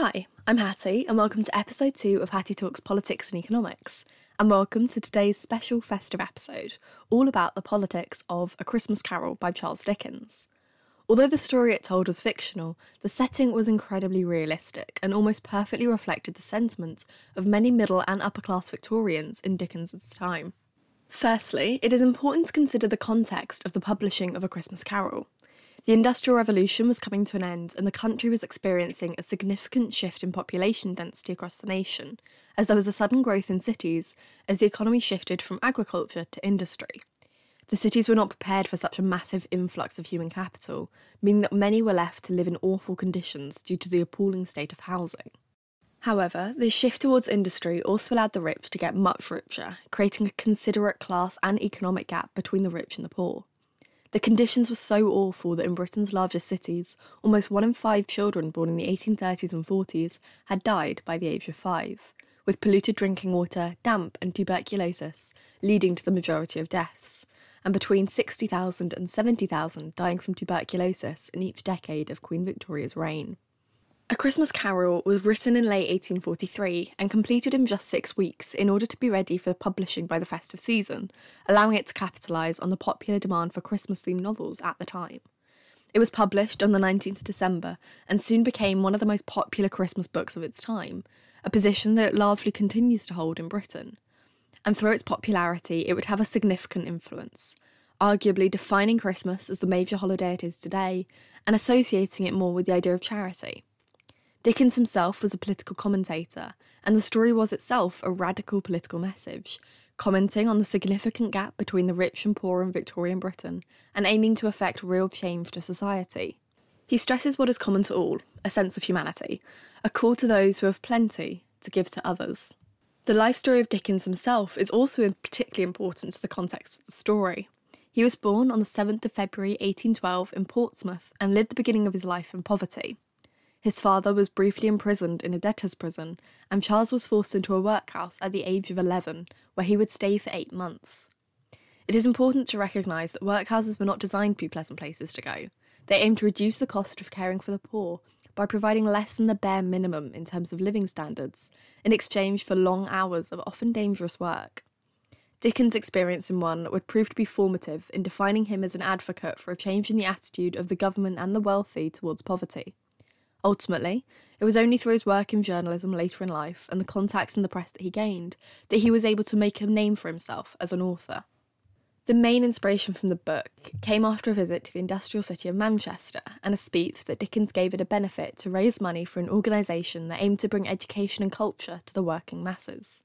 Hi, I'm Hattie, and welcome to episode two of Hattie Talks Politics and Economics. And welcome to today's special festive episode, all about the politics of A Christmas Carol by Charles Dickens. Although the story it told was fictional, the setting was incredibly realistic and almost perfectly reflected the sentiments of many middle and upper class Victorians in Dickens's time. Firstly, it is important to consider the context of the publishing of A Christmas Carol. The Industrial Revolution was coming to an end, and the country was experiencing a significant shift in population density across the nation, as there was a sudden growth in cities as the economy shifted from agriculture to industry. The cities were not prepared for such a massive influx of human capital, meaning that many were left to live in awful conditions due to the appalling state of housing. However, this shift towards industry also allowed the rich to get much richer, creating a considerate class and economic gap between the rich and the poor. The conditions were so awful that in Britain's largest cities, almost one in five children born in the 1830s and 40s had died by the age of five, with polluted drinking water, damp, and tuberculosis leading to the majority of deaths, and between 60,000 and 70,000 dying from tuberculosis in each decade of Queen Victoria's reign. A Christmas Carol was written in late 1843 and completed in just six weeks in order to be ready for publishing by the festive season, allowing it to capitalise on the popular demand for Christmas themed novels at the time. It was published on the 19th of December and soon became one of the most popular Christmas books of its time, a position that it largely continues to hold in Britain. And through its popularity, it would have a significant influence, arguably defining Christmas as the major holiday it is today and associating it more with the idea of charity. Dickens himself was a political commentator, and the story was itself a radical political message, commenting on the significant gap between the rich and poor in Victorian Britain and aiming to effect real change to society. He stresses what is common to all a sense of humanity, a call to those who have plenty to give to others. The life story of Dickens himself is also particularly important to the context of the story. He was born on the 7th of February 1812 in Portsmouth and lived the beginning of his life in poverty. His father was briefly imprisoned in a debtor's prison, and Charles was forced into a workhouse at the age of 11, where he would stay for eight months. It is important to recognise that workhouses were not designed to be pleasant places to go. They aimed to reduce the cost of caring for the poor by providing less than the bare minimum in terms of living standards, in exchange for long hours of often dangerous work. Dickens' experience in one would prove to be formative in defining him as an advocate for a change in the attitude of the government and the wealthy towards poverty. Ultimately, it was only through his work in journalism later in life and the contacts in the press that he gained that he was able to make a name for himself as an author. The main inspiration from the book came after a visit to the industrial city of Manchester and a speech that Dickens gave at a benefit to raise money for an organisation that aimed to bring education and culture to the working masses.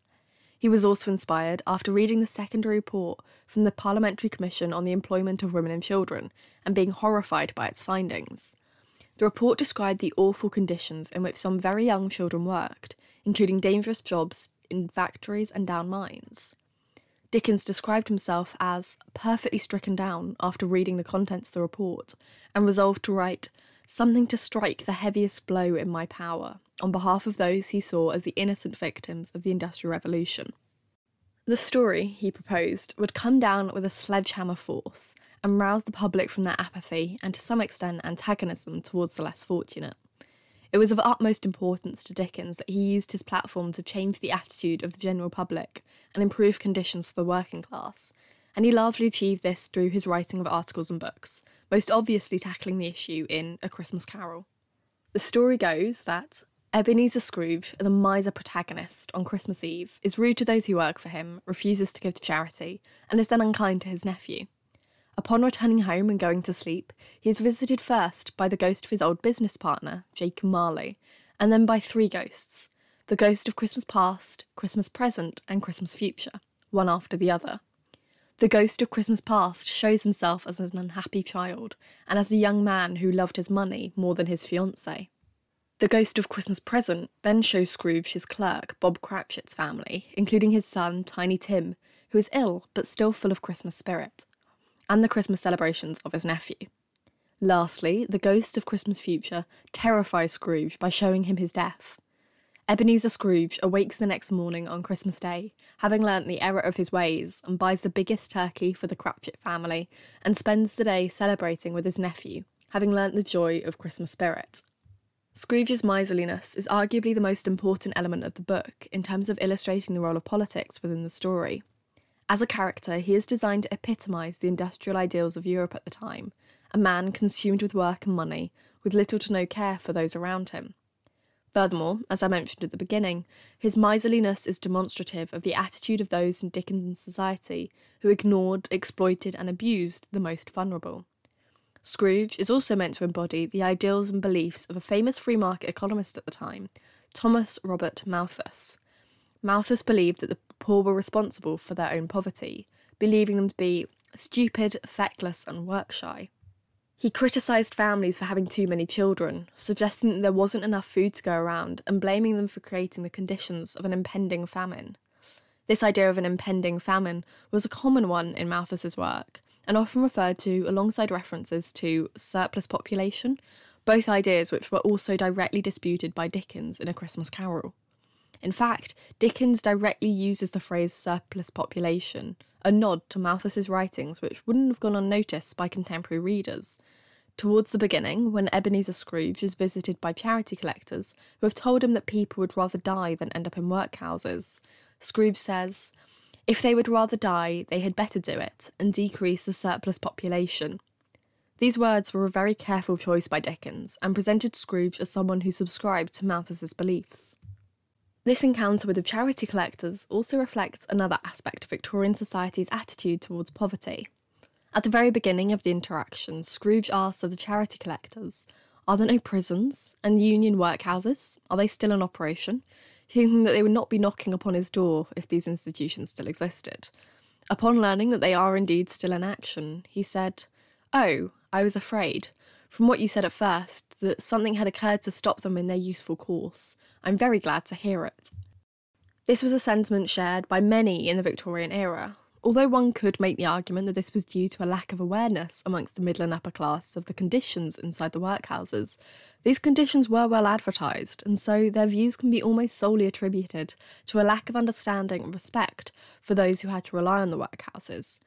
He was also inspired after reading the secondary report from the Parliamentary Commission on the Employment of Women and Children and being horrified by its findings. The report described the awful conditions in which some very young children worked, including dangerous jobs in factories and down mines. Dickens described himself as perfectly stricken down after reading the contents of the report and resolved to write something to strike the heaviest blow in my power on behalf of those he saw as the innocent victims of the Industrial Revolution. The story, he proposed, would come down with a sledgehammer force and rouse the public from their apathy and to some extent antagonism towards the less fortunate. It was of utmost importance to Dickens that he used his platform to change the attitude of the general public and improve conditions for the working class, and he largely achieved this through his writing of articles and books, most obviously tackling the issue in A Christmas Carol. The story goes that Ebenezer Scrooge, the miser protagonist on Christmas Eve, is rude to those who work for him, refuses to give to charity, and is then unkind to his nephew. Upon returning home and going to sleep, he is visited first by the ghost of his old business partner, Jacob Marley, and then by three ghosts the ghost of Christmas past, Christmas present, and Christmas future, one after the other. The ghost of Christmas past shows himself as an unhappy child and as a young man who loved his money more than his fiancée. The ghost of Christmas present then shows Scrooge his clerk, Bob Cratchit's family, including his son, Tiny Tim, who is ill but still full of Christmas spirit, and the Christmas celebrations of his nephew. Lastly, the ghost of Christmas future terrifies Scrooge by showing him his death. Ebenezer Scrooge awakes the next morning on Christmas Day, having learnt the error of his ways, and buys the biggest turkey for the Cratchit family, and spends the day celebrating with his nephew, having learnt the joy of Christmas spirit. Scrooge's miserliness is arguably the most important element of the book in terms of illustrating the role of politics within the story. As a character, he is designed to epitomise the industrial ideals of Europe at the time a man consumed with work and money, with little to no care for those around him. Furthermore, as I mentioned at the beginning, his miserliness is demonstrative of the attitude of those in Dickens' society who ignored, exploited, and abused the most vulnerable. Scrooge is also meant to embody the ideals and beliefs of a famous free market economist at the time, Thomas Robert Malthus. Malthus believed that the poor were responsible for their own poverty, believing them to be stupid, feckless, and work shy. He criticised families for having too many children, suggesting that there wasn't enough food to go around and blaming them for creating the conditions of an impending famine. This idea of an impending famine was a common one in Malthus's work and often referred to alongside references to surplus population, both ideas which were also directly disputed by Dickens in A Christmas Carol. In fact, Dickens directly uses the phrase surplus population, a nod to Malthus's writings which wouldn't have gone unnoticed by contemporary readers. Towards the beginning, when Ebenezer Scrooge is visited by charity collectors who have told him that people would rather die than end up in workhouses, Scrooge says, If they would rather die, they had better do it and decrease the surplus population. These words were a very careful choice by Dickens and presented Scrooge as someone who subscribed to Malthus's beliefs. This encounter with the charity collectors also reflects another aspect of Victorian society's attitude towards poverty. At the very beginning of the interaction, Scrooge asks of the charity collectors, Are there no prisons and union workhouses? Are they still in operation? Thinking that they would not be knocking upon his door if these institutions still existed. Upon learning that they are indeed still in action, he said, Oh, I was afraid from what you said at first, that something had occurred to stop them in their useful course. I'm very glad to hear it. This was a sentiment shared by many in the Victorian era, although one could make the argument that this was due to a lack of awareness amongst the middle and upper class of the conditions inside the workhouses. These conditions were well advertised, and so their views can be almost solely attributed to a lack of understanding and respect for those who had to rely on the workhouses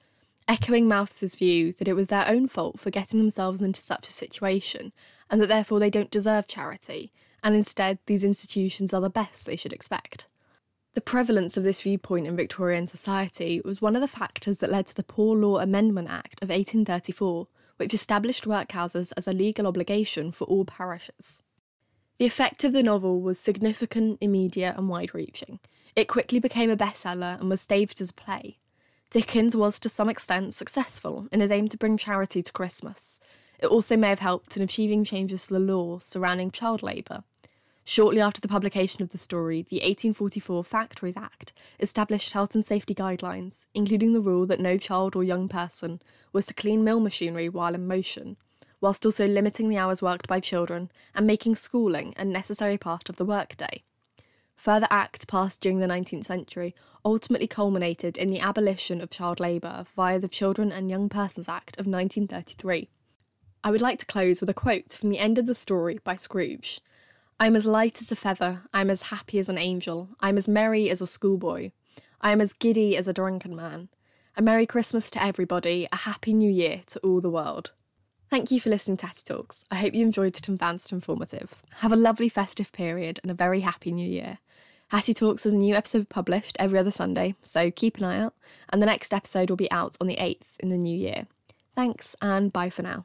echoing Malthus's view that it was their own fault for getting themselves into such a situation, and that therefore they don't deserve charity, and instead these institutions are the best they should expect. The prevalence of this viewpoint in Victorian society was one of the factors that led to the Poor Law Amendment Act of 1834, which established workhouses as a legal obligation for all parishes. The effect of the novel was significant, immediate, and wide reaching. It quickly became a bestseller and was staged as a play, Dickens was to some extent successful in his aim to bring charity to Christmas. It also may have helped in achieving changes to the law surrounding child labour. Shortly after the publication of the story, the 1844 Factories Act established health and safety guidelines, including the rule that no child or young person was to clean mill machinery while in motion, whilst also limiting the hours worked by children and making schooling a necessary part of the workday. Further acts passed during the 19th century ultimately culminated in the abolition of child labour via the Children and Young Persons Act of 1933. I would like to close with a quote from the end of the story by Scrooge. I am as light as a feather, I am as happy as an angel, I am as merry as a schoolboy, I am as giddy as a drunken man. A Merry Christmas to everybody, a Happy New Year to all the world. Thank you for listening to Hattie Talks. I hope you enjoyed it and found it informative. Have a lovely festive period and a very happy new year. Hattie Talks has a new episode published every other Sunday, so keep an eye out, and the next episode will be out on the 8th in the new year. Thanks, and bye for now.